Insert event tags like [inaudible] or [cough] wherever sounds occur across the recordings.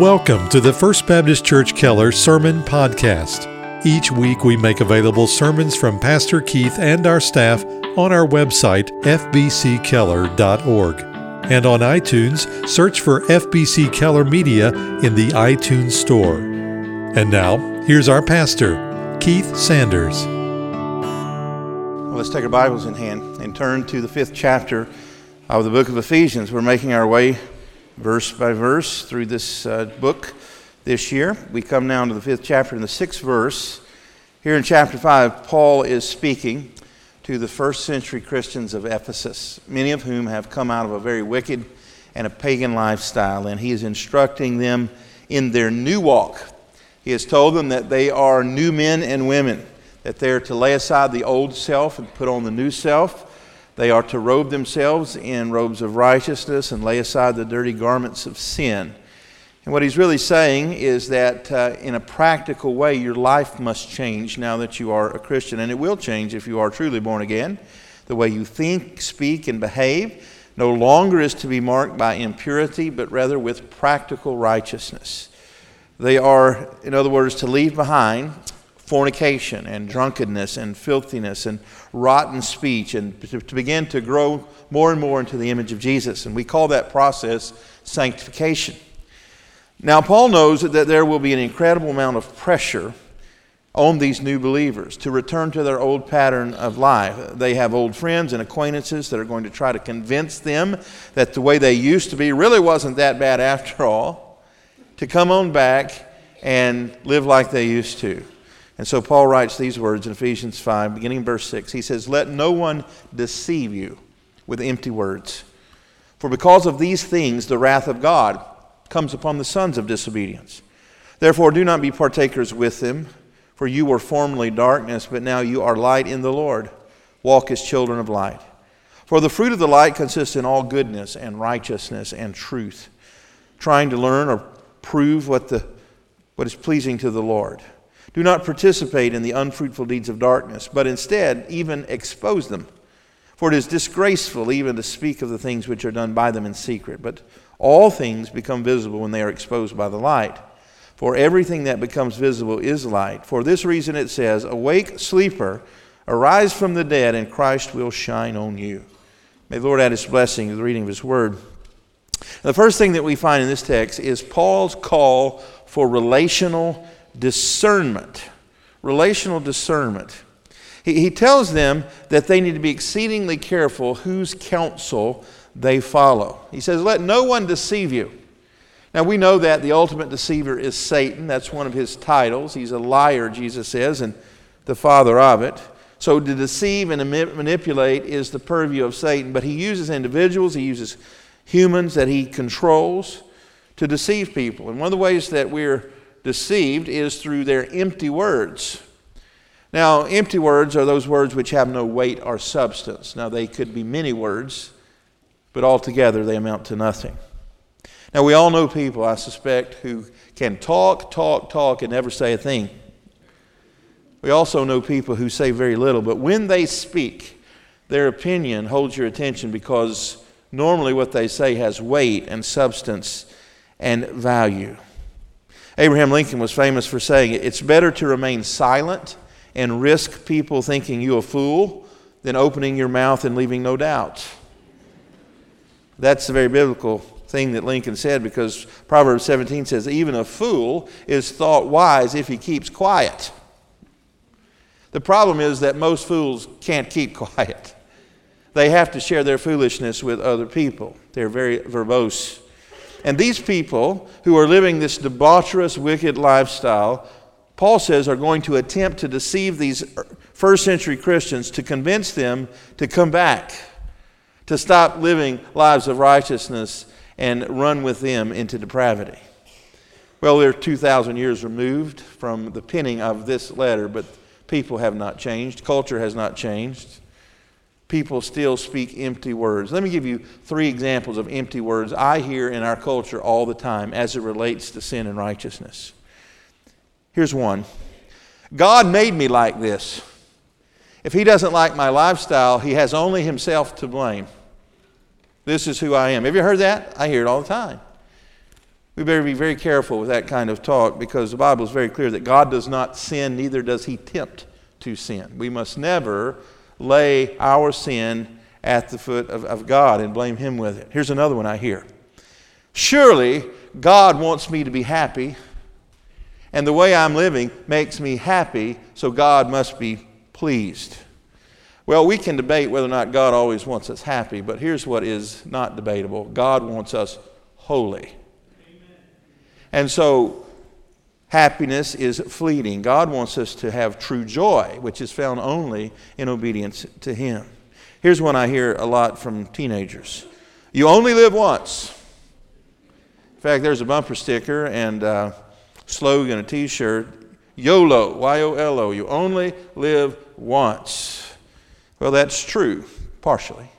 Welcome to the First Baptist Church Keller Sermon Podcast. Each week we make available sermons from Pastor Keith and our staff on our website, fbckeller.org. And on iTunes, search for FBC Keller Media in the iTunes Store. And now, here's our pastor, Keith Sanders. Well, let's take our Bibles in hand and turn to the fifth chapter of the book of Ephesians. We're making our way verse by verse through this uh, book this year. We come now to the fifth chapter and the sixth verse. Here in chapter 5, Paul is speaking to the first century Christians of Ephesus, many of whom have come out of a very wicked and a pagan lifestyle, and he is instructing them in their new walk. He has told them that they are new men and women, that they are to lay aside the old self and put on the new self they are to robe themselves in robes of righteousness and lay aside the dirty garments of sin. And what he's really saying is that uh, in a practical way, your life must change now that you are a Christian. And it will change if you are truly born again. The way you think, speak, and behave no longer is to be marked by impurity, but rather with practical righteousness. They are, in other words, to leave behind fornication and drunkenness and filthiness and rotten speech and to, begin to grow more and more into the image of Jesus. And we call that process sanctification. Now, Paul knows that there will be an incredible amount of pressure on these new believers to return to their old pattern of life. They have old friends and acquaintances that are going to try to convince them that the way they used to be really wasn't that bad after all, to come on back and live like they used to. And so Paul writes these words in Ephesians 5, beginning in verse 6. He says, Let no one deceive you with empty words. For because of these things, the wrath of God comes upon the sons of disobedience. Therefore, do not be partakers with them, for you were formerly darkness, but now you are light in the Lord. Walk as children of light. For the fruit of the light consists in all goodness and righteousness and truth, trying to learn or prove what, the, what is pleasing to the Lord. Do not participate in the unfruitful deeds of darkness, but instead even expose them. For it is disgraceful even to speak of the things which are done by them in secret. But all things become visible when they are exposed by the light. For everything that becomes visible is light. For this reason it says, Awake, sleeper, arise from the dead, and Christ will shine on you. May the Lord add his blessing to the reading of his word. The first thing that we find in this text is Paul's call for relational discernment, relational discernment. He, he tells them that they need to be exceedingly careful whose counsel they follow. He says, Let no one deceive you. Now, we know that the ultimate deceiver is Satan. That's one of his titles. He's a liar, Jesus says, and the father of it. So, to deceive and manipulate is the purview of Satan, but he uses individuals, he uses humans that he controls to deceive people. And one of the ways that we're deceived is through their empty words. Now, empty words are those words which have no weight or substance. Now, they could be many words, but altogether they amount to nothing. Now, we all know people, I suspect, who can talk, talk, talk, and never say a thing. We also know people who say very little, but when they speak, their opinion holds your attention because normally what they say has weight and substance and value. Abraham Lincoln was famous for saying, It's better to remain silent and risk people thinking you a fool than opening your mouth and leaving no doubt. That's the very biblical thing that Lincoln said because Proverbs 17 says, Even a fool is thought wise if he keeps quiet. The problem is that most fools can't keep [laughs] quiet. They have to share their foolishness with other people. They're very verbose and these people who are living this debaucherous, wicked lifestyle, Paul says, are going to attempt to deceive these first century Christians to convince them to come back, to stop living lives of righteousness and run with them into depravity. Well, they're 2,000 years removed from the penning of this letter, but people have not changed. Culture has not changed people still speak empty words. Let me give you three examples of empty words I hear in our culture all the time as it relates to sin and righteousness. Here's one God made me like this. If He doesn't like my lifestyle, He has only Himself to blame. This is who I am. Have you heard that? I hear it all the time. We better be very careful with that kind of talk because the Bible is very clear that God does not sin, neither does he tempt to sin. We must never lay our sin at the foot of, of God and blame him with it. Here's another one I hear. Surely God wants me to be happy, and the way I'm living makes me happy, so God must be pleased. Well, we can debate whether or not God always wants us happy, but here's what is not debatable God wants us holy. Amen. And so, happiness is fleeting. God wants us to have true joy, which is found only in obedience to Him. Here's one I hear a lot from teenagers You only live once. In fact, there's a bumper sticker and a slogan, a t shirt YOLO, Y O L O. You only live once. Well, that's true, partially.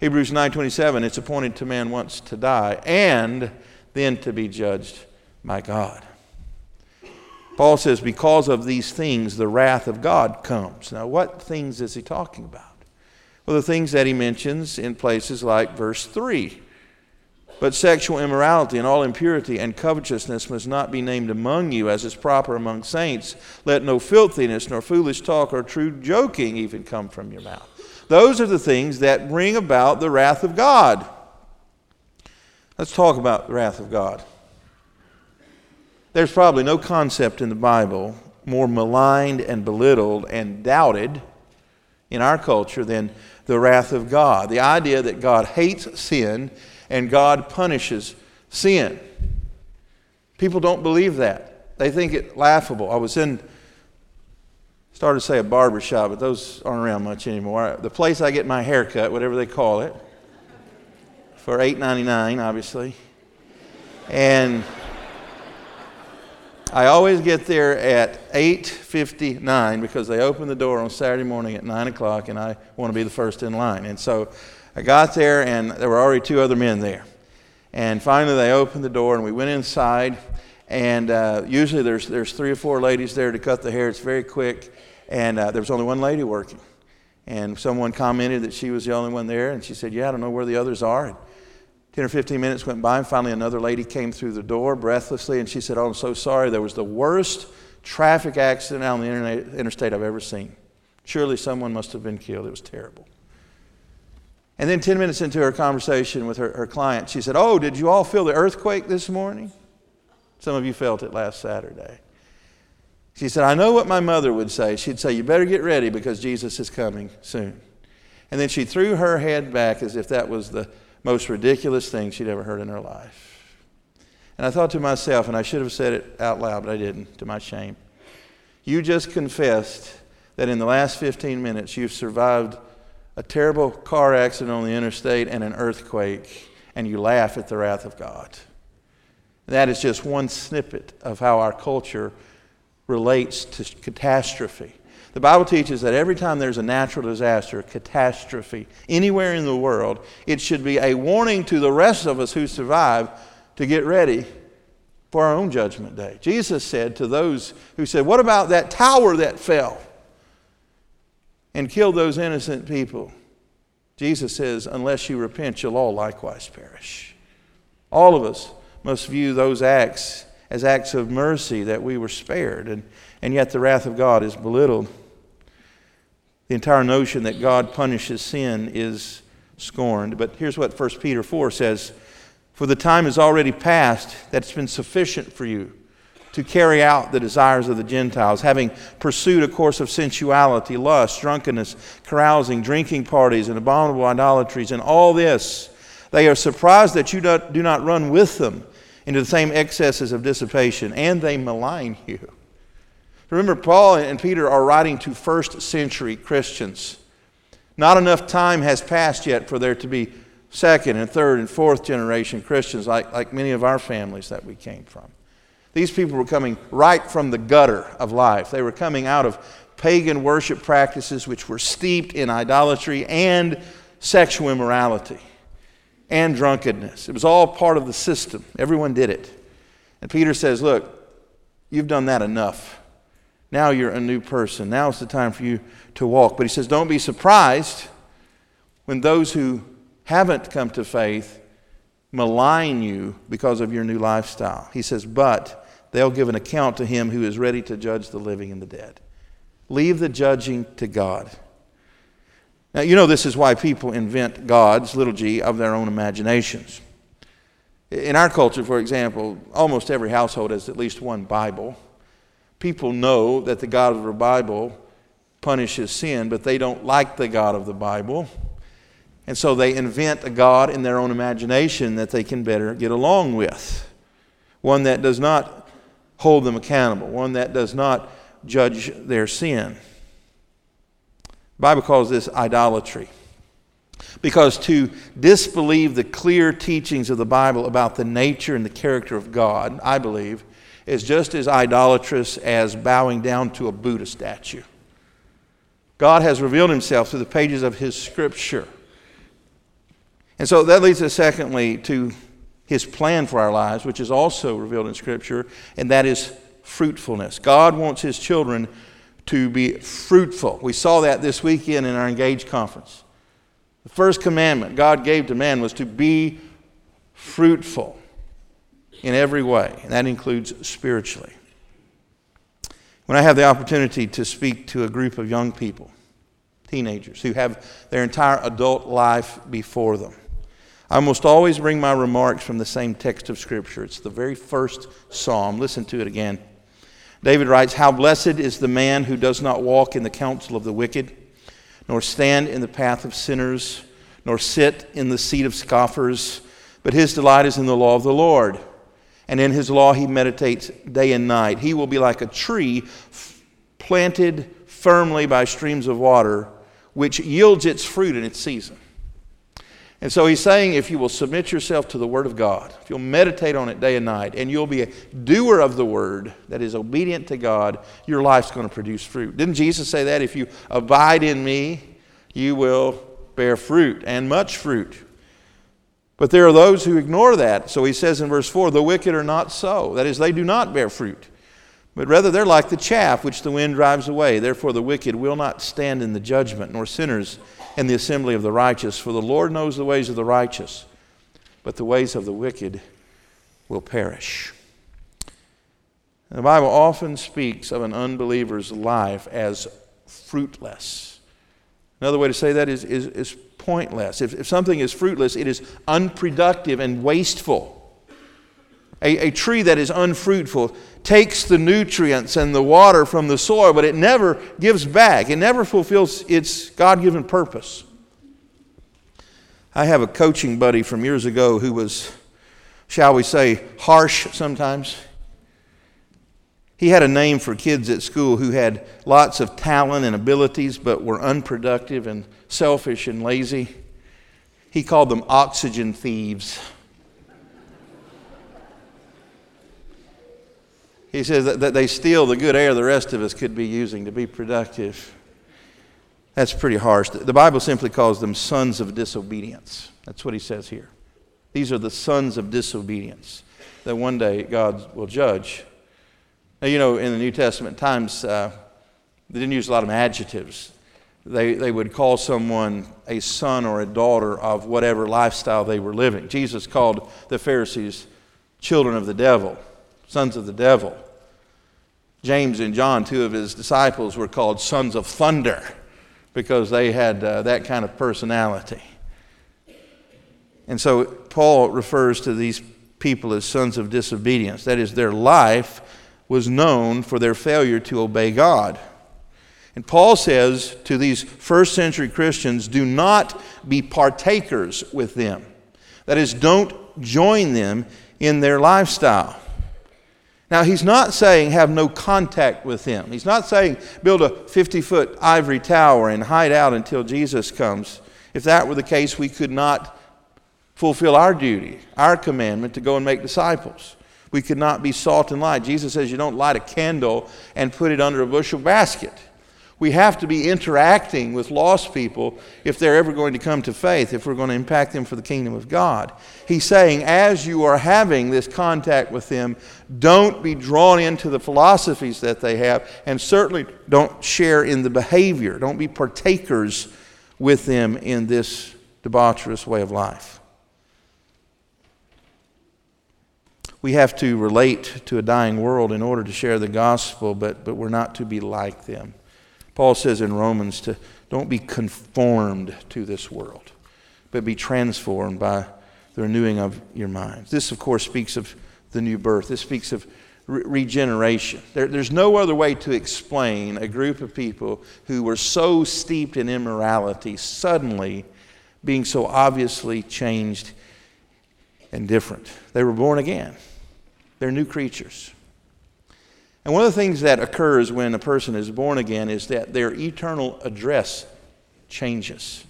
Hebrews 9:27 it's appointed to man once to die and then to be judged by God. Paul says because of these things the wrath of God comes. Now what things is he talking about? Well, the things that he mentions in places like verse 3. But sexual immorality and all impurity and covetousness must not be named among you as is proper among saints. Let no filthiness, nor foolish talk, or true joking even come from your mouth. Those are the things that bring about the wrath of God. Let's talk about the wrath of God. There's probably no concept in the Bible more maligned and belittled and doubted in our culture than the wrath of God. The idea that God hates sin and God punishes sin. People don't believe that. They think it laughable. I was in started to say a barber shop, but those aren't around much anymore. The place I get my hair cut, whatever they call it, for $8.99, obviously. And I always get there at 8.59 because they open the door on Saturday morning at 9 o'clock and I want to be the first in line. And so I got there and there were already two other men there. And finally they opened the door and we went inside. And uh, usually there's, there's three or four ladies there to cut the hair. It's very quick. And uh, there was only one lady working. And someone commented that she was the only one there. And she said, Yeah, I don't know where the others are. And 10 or 15 minutes went by, and finally another lady came through the door breathlessly, and she said, Oh, I'm so sorry. There was the worst traffic accident on the interstate I've ever seen. Surely someone must have been killed. It was terrible. And then 10 minutes into her conversation with her, her client, she said, Oh, did you all feel the earthquake this morning? Some of you felt it last Saturday. She said, I know what my mother would say. She'd say, You better get ready because Jesus is coming soon. And then she threw her head back as if that was the most ridiculous thing she'd ever heard in her life. And I thought to myself, and I should have said it out loud, but I didn't, to my shame. You just confessed that in the last 15 minutes you've survived a terrible car accident on the interstate and an earthquake, and you laugh at the wrath of God. That is just one snippet of how our culture relates to catastrophe. The Bible teaches that every time there's a natural disaster, catastrophe, anywhere in the world, it should be a warning to the rest of us who survive to get ready for our own judgment day. Jesus said to those who said, What about that tower that fell and killed those innocent people? Jesus says, Unless you repent, you'll all likewise perish. All of us must view those acts as acts of mercy that we were spared, and, and yet the wrath of God is belittled. The entire notion that God punishes sin is scorned. But here's what 1 Peter 4 says For the time is already past that's been sufficient for you to carry out the desires of the Gentiles, having pursued a course of sensuality, lust, drunkenness, carousing, drinking parties, and abominable idolatries, and all this. They are surprised that you do not run with them into the same excesses of dissipation, and they malign you. Remember, Paul and Peter are writing to first century Christians. Not enough time has passed yet for there to be second and third and fourth generation Christians like, like many of our families that we came from. These people were coming right from the gutter of life. They were coming out of pagan worship practices which were steeped in idolatry and sexual immorality and drunkenness. It was all part of the system. Everyone did it. And Peter says, Look, you've done that enough. Now you're a new person. Now is the time for you to walk. But he says, don't be surprised when those who haven't come to faith malign you because of your new lifestyle. He says, But they'll give an account to him who is ready to judge the living and the dead. Leave the judging to God. Now, you know, this is why people invent gods, little g, of their own imaginations. In our culture, for example, almost every household has at least one Bible. People know that the God of the Bible punishes sin, but they don't like the God of the Bible. And so they invent a God in their own imagination that they can better get along with. One that does not hold them accountable, one that does not judge their sin. The Bible calls this idolatry. Because to disbelieve the clear teachings of the Bible about the nature and the character of God, I believe, is just as idolatrous as bowing down to a Buddha statue. God has revealed himself through the pages of his scripture. And so that leads us, secondly, to his plan for our lives, which is also revealed in scripture, and that is fruitfulness. God wants his children to be fruitful. We saw that this weekend in our Engage conference. The first commandment God gave to man was to be fruitful in every way, and that includes spiritually. When I have the opportunity to speak to a group of young people, teenagers, who have their entire adult life before them, I almost always bring my remarks from the same text of Scripture. It's the very first psalm. Listen to it again. David writes, How blessed is the man who does not walk in the counsel of the wicked, nor stand in the path of sinners, nor sit in the seat of scoffers, but his delight is in the law of the Lord. And in his law he meditates day and night. He will be like a tree planted firmly by streams of water, which yields its fruit in its season. And so he's saying if you will submit yourself to the Word of God, if you'll meditate on it day and night, and you'll be a doer of the Word that is obedient to God, your life's going to produce fruit. Didn't Jesus say that? If you abide in me, you will bear fruit, and much fruit. But there are those who ignore that. So he says in verse 4 the wicked are not so. That is, they do not bear fruit. But rather, they're like the chaff which the wind drives away. Therefore, the wicked will not stand in the judgment, nor sinners in the assembly of the righteous. For the Lord knows the ways of the righteous, but the ways of the wicked will perish. The Bible often speaks of an unbeliever's life as fruitless. Another way to say that is, is, is pointless. If, if something is fruitless, it is unproductive and wasteful. A, a tree that is unfruitful takes the nutrients and the water from the soil, but it never gives back. It never fulfills its God given purpose. I have a coaching buddy from years ago who was, shall we say, harsh sometimes. He had a name for kids at school who had lots of talent and abilities but were unproductive and selfish and lazy. He called them oxygen thieves. He says that, that they steal the good air the rest of us could be using to be productive. That's pretty harsh. The Bible simply calls them sons of disobedience. That's what he says here. These are the sons of disobedience that one day God will judge. Now, you know, in the New Testament times, uh, they didn't use a lot of adjectives. They, they would call someone a son or a daughter of whatever lifestyle they were living. Jesus called the Pharisees children of the devil, sons of the devil. James and John, two of his disciples, were called sons of thunder because they had uh, that kind of personality. And so Paul refers to these people as sons of disobedience. That is, their life was known for their failure to obey God. And Paul says to these first century Christians do not be partakers with them. That is, don't join them in their lifestyle. Now, he's not saying have no contact with them. He's not saying build a 50 foot ivory tower and hide out until Jesus comes. If that were the case, we could not fulfill our duty, our commandment to go and make disciples. We could not be salt and light. Jesus says you don't light a candle and put it under a bushel basket. We have to be interacting with lost people if they're ever going to come to faith, if we're going to impact them for the kingdom of God. He's saying, as you are having this contact with them, don't be drawn into the philosophies that they have, and certainly don't share in the behavior. Don't be partakers with them in this debaucherous way of life. We have to relate to a dying world in order to share the gospel, but, but we're not to be like them. Paul says in Romans to don't be conformed to this world, but be transformed by the renewing of your minds. This, of course, speaks of the new birth. This speaks of re- regeneration. There, there's no other way to explain a group of people who were so steeped in immorality suddenly being so obviously changed and different. They were born again, they're new creatures. And one of the things that occurs when a person is born again is that their eternal address changes.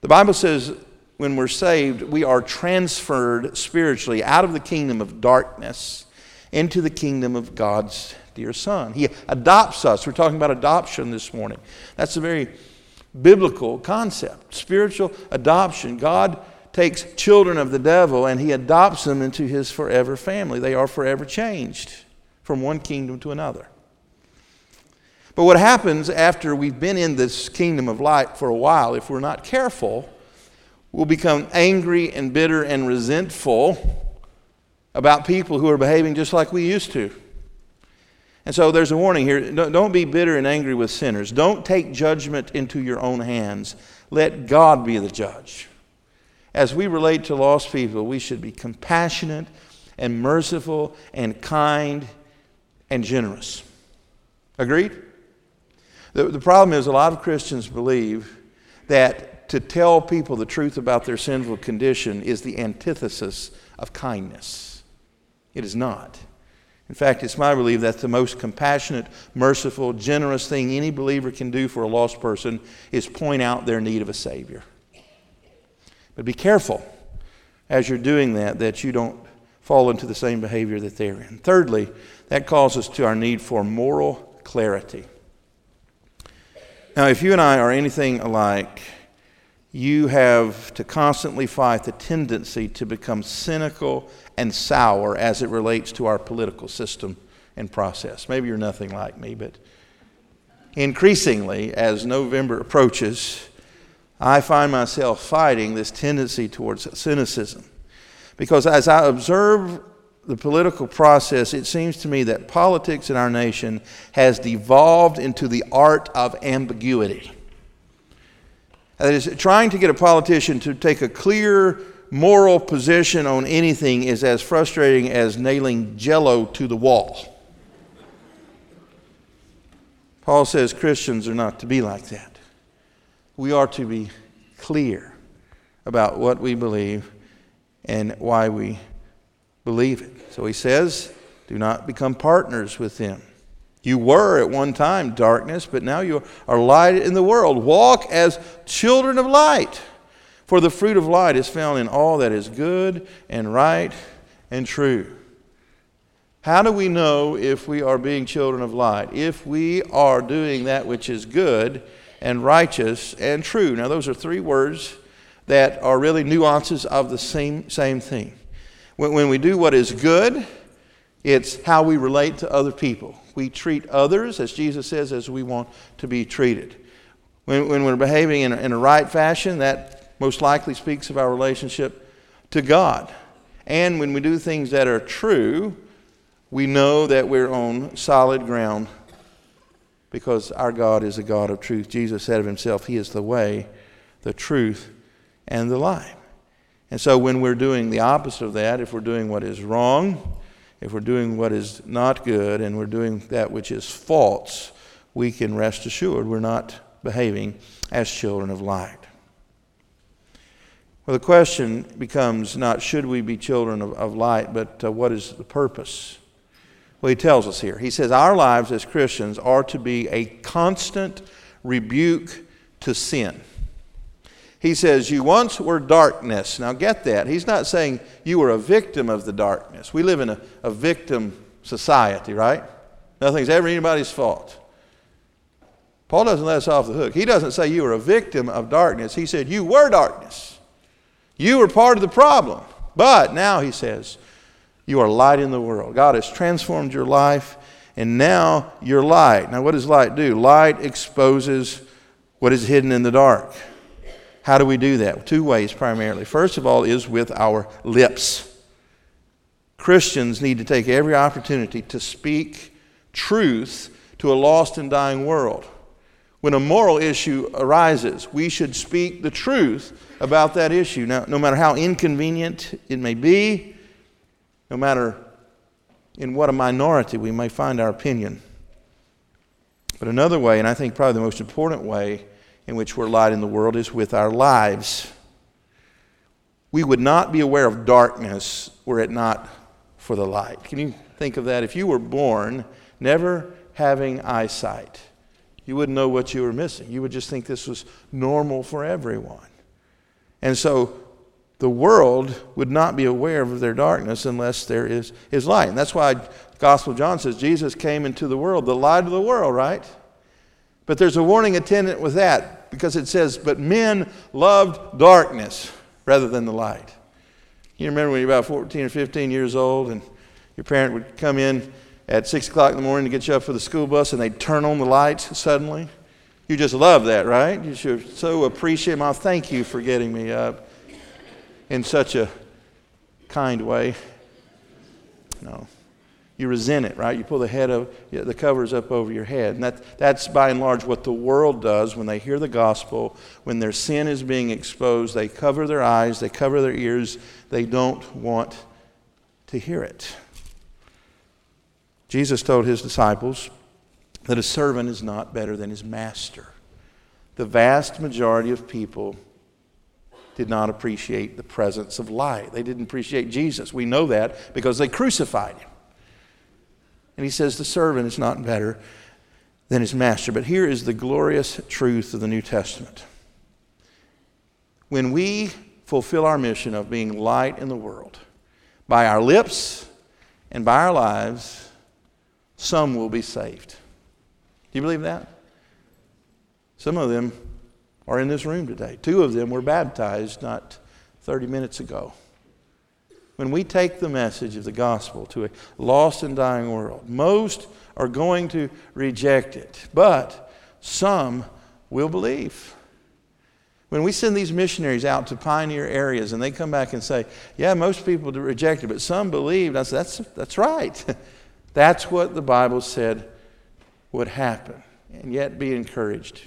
The Bible says when we're saved, we are transferred spiritually out of the kingdom of darkness into the kingdom of God's dear Son. He adopts us. We're talking about adoption this morning. That's a very biblical concept spiritual adoption. God takes children of the devil and he adopts them into his forever family. They are forever changed from one kingdom to another. But what happens after we've been in this kingdom of light for a while, if we're not careful, we'll become angry and bitter and resentful about people who are behaving just like we used to. And so there's a warning here don't be bitter and angry with sinners. Don't take judgment into your own hands. Let God be the judge. As we relate to lost people, we should be compassionate and merciful and kind and generous. Agreed? The, the problem is, a lot of Christians believe that to tell people the truth about their sinful condition is the antithesis of kindness. It is not. In fact, it's my belief that the most compassionate, merciful, generous thing any believer can do for a lost person is point out their need of a Savior. But be careful as you're doing that that you don't fall into the same behavior that they're in. Thirdly, that calls us to our need for moral clarity. Now, if you and I are anything alike, you have to constantly fight the tendency to become cynical and sour as it relates to our political system and process. Maybe you're nothing like me, but increasingly, as November approaches, I find myself fighting this tendency towards cynicism. Because as I observe the political process, it seems to me that politics in our nation has devolved into the art of ambiguity. That is, trying to get a politician to take a clear moral position on anything is as frustrating as nailing jello to the wall. Paul says Christians are not to be like that. We are to be clear about what we believe and why we believe it. So he says, do not become partners with them. You were at one time darkness, but now you are light in the world. Walk as children of light. For the fruit of light is found in all that is good and right and true. How do we know if we are being children of light? If we are doing that which is good and righteous and true. Now, those are three words that are really nuances of the same, same thing. When, when we do what is good, it's how we relate to other people. We treat others, as Jesus says, as we want to be treated. When, when we're behaving in a, in a right fashion, that most likely speaks of our relationship to God. And when we do things that are true, we know that we're on solid ground because our God is a God of truth. Jesus said of himself, He is the way, the truth, and the life. And so when we're doing the opposite of that, if we're doing what is wrong, if we're doing what is not good, and we're doing that which is false, we can rest assured we're not behaving as children of light. Well, the question becomes not should we be children of, of light, but uh, what is the purpose? Well, he tells us here. He says, Our lives as Christians are to be a constant rebuke to sin. He says, You once were darkness. Now get that. He's not saying you were a victim of the darkness. We live in a, a victim society, right? Nothing's ever anybody's fault. Paul doesn't let us off the hook. He doesn't say you were a victim of darkness. He said you were darkness. You were part of the problem. But now, he says, you are light in the world. God has transformed your life, and now you're light. Now, what does light do? Light exposes what is hidden in the dark. How do we do that? Two ways primarily. First of all, is with our lips. Christians need to take every opportunity to speak truth to a lost and dying world. When a moral issue arises, we should speak the truth about that issue. Now, no matter how inconvenient it may be, no matter in what a minority we may find our opinion. But another way, and I think probably the most important way in which we're light in the world, is with our lives. We would not be aware of darkness were it not for the light. Can you think of that? If you were born never having eyesight, you wouldn't know what you were missing. You would just think this was normal for everyone. And so the world would not be aware of their darkness unless there is, is light. And that's why the Gospel of John says Jesus came into the world, the light of the world, right? But there's a warning attendant with that because it says, But men loved darkness rather than the light. You remember when you're about 14 or 15 years old and your parent would come in at 6 o'clock in the morning to get you up for the school bus and they'd turn on the lights suddenly? You just love that, right? You should so appreciate Mom. Thank you for getting me up in such a kind way. No. You resent it, right? You pull the head of the covers up over your head. And that, that's by and large what the world does when they hear the gospel. When their sin is being exposed, they cover their eyes, they cover their ears. They don't want to hear it. Jesus told his disciples that a servant is not better than his master. The vast majority of people did not appreciate the presence of light. They didn't appreciate Jesus. We know that because they crucified him. And he says the servant is not better than his master. But here is the glorious truth of the New Testament. When we fulfill our mission of being light in the world, by our lips and by our lives, some will be saved. Do you believe that? Some of them are in this room today. Two of them were baptized not 30 minutes ago. When we take the message of the gospel to a lost and dying world, most are going to reject it, but some will believe. When we send these missionaries out to pioneer areas and they come back and say, Yeah, most people reject it, but some believed, I said, That's, that's right. [laughs] that's what the Bible said would happen. And yet be encouraged.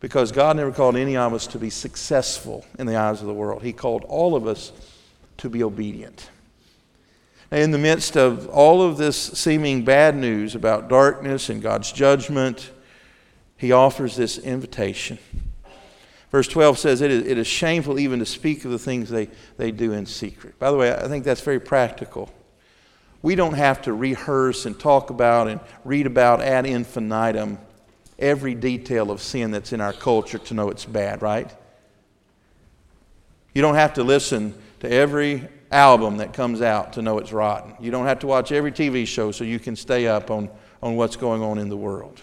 Because God never called any of us to be successful in the eyes of the world. He called all of us to be obedient. Now, in the midst of all of this seeming bad news about darkness and God's judgment, he offers this invitation. Verse 12 says, it is, it is shameful even to speak of the things they, they do in secret. By the way, I think that's very practical. We don't have to rehearse and talk about and read about ad infinitum every detail of sin that's in our culture to know it's bad, right? You don't have to listen to every album that comes out to know it's rotten. You don't have to watch every TV show so you can stay up on, on what's going on in the world.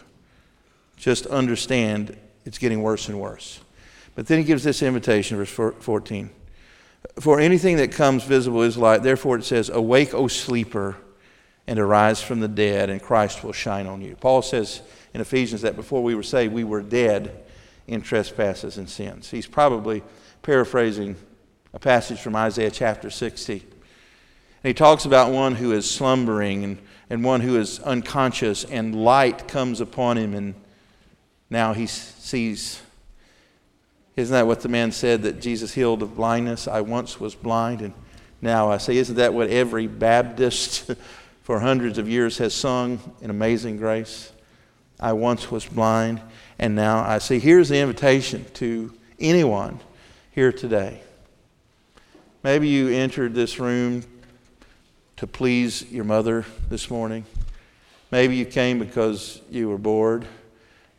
Just understand it's getting worse and worse. But then he gives this invitation, verse 14. For anything that comes visible is light. Therefore it says, Awake, O sleeper, and arise from the dead, and Christ will shine on you. Paul says in Ephesians that before we were saved, we were dead in trespasses and sins. He's probably paraphrasing a passage from Isaiah chapter 60. And he talks about one who is slumbering and, and one who is unconscious, and light comes upon him, and now he sees. Isn't that what the man said that Jesus healed of blindness? I once was blind, and now I see. Isn't that what every Baptist [laughs] for hundreds of years has sung in Amazing Grace? I once was blind, and now I see. Here's the invitation to anyone here today Maybe you entered this room to please your mother this morning. Maybe you came because you were bored.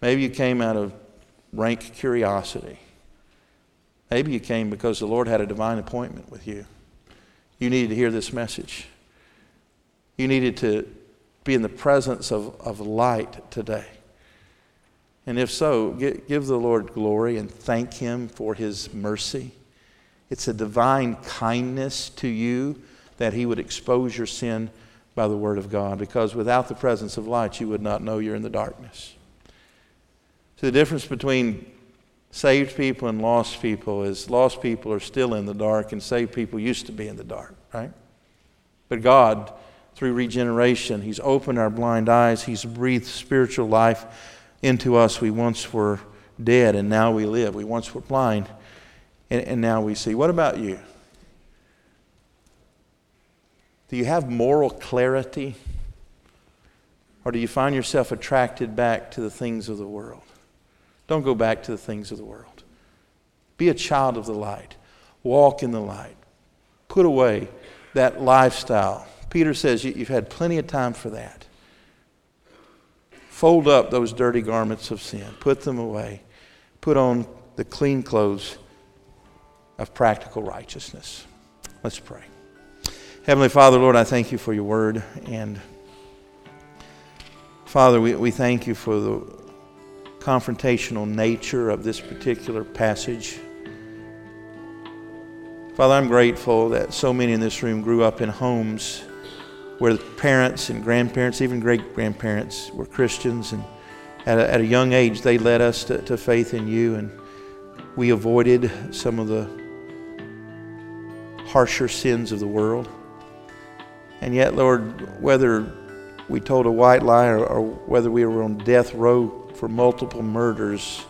Maybe you came out of rank curiosity. Maybe you came because the Lord had a divine appointment with you. You needed to hear this message. You needed to be in the presence of, of light today. And if so, give the Lord glory and thank Him for His mercy. It's a divine kindness to you that He would expose your sin by the Word of God, because without the presence of light, you would not know you're in the darkness. So, the difference between saved people and lost people is lost people are still in the dark, and saved people used to be in the dark, right? But God, through regeneration, He's opened our blind eyes. He's breathed spiritual life into us. We once were dead, and now we live. We once were blind, and, and now we see. What about you? Do you have moral clarity? Or do you find yourself attracted back to the things of the world? Don't go back to the things of the world. Be a child of the light. Walk in the light. Put away that lifestyle. Peter says you've had plenty of time for that. Fold up those dirty garments of sin, put them away, put on the clean clothes of practical righteousness. Let's pray. Heavenly Father, Lord, I thank you for your word. And Father, we, we thank you for the confrontational nature of this particular passage. Father, I'm grateful that so many in this room grew up in homes where parents and grandparents, even great grandparents, were Christians. And at a, at a young age, they led us to, to faith in you. And we avoided some of the harsher sins of the world. And yet, Lord, whether we told a white lie or, or, whether we were on death row for multiple murders,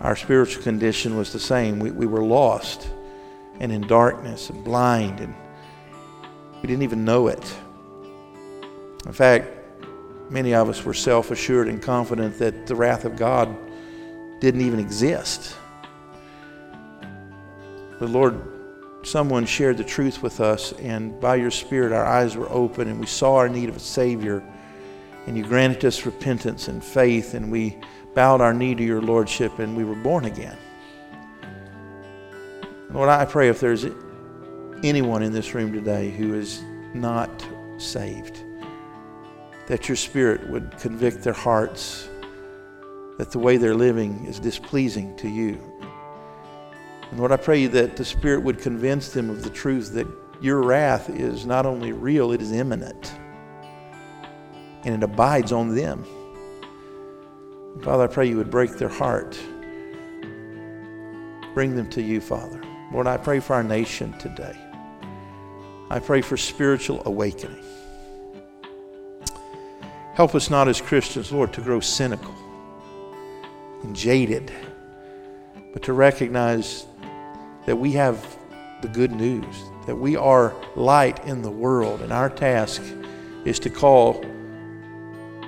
our spiritual condition was the same. We, we were lost and in darkness and blind, and we didn't even know it. In fact, many of us were self assured and confident that the wrath of God didn't even exist. But Lord, someone shared the truth with us, and by your Spirit, our eyes were open and we saw our need of a Savior. And you granted us repentance and faith, and we bowed our knee to your Lordship, and we were born again. Lord, I pray if there's anyone in this room today who is not saved, that your Spirit would convict their hearts that the way they're living is displeasing to you. And Lord, I pray you that the Spirit would convince them of the truth that your wrath is not only real, it is imminent. And it abides on them. Father, I pray you would break their heart. Bring them to you, Father. Lord, I pray for our nation today. I pray for spiritual awakening. Help us not as Christians, Lord, to grow cynical and jaded, but to recognize that we have the good news, that we are light in the world, and our task is to call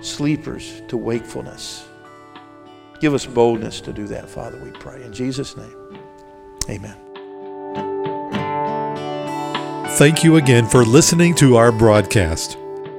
sleepers to wakefulness. Give us boldness to do that, Father, we pray. In Jesus' name, amen. Thank you again for listening to our broadcast.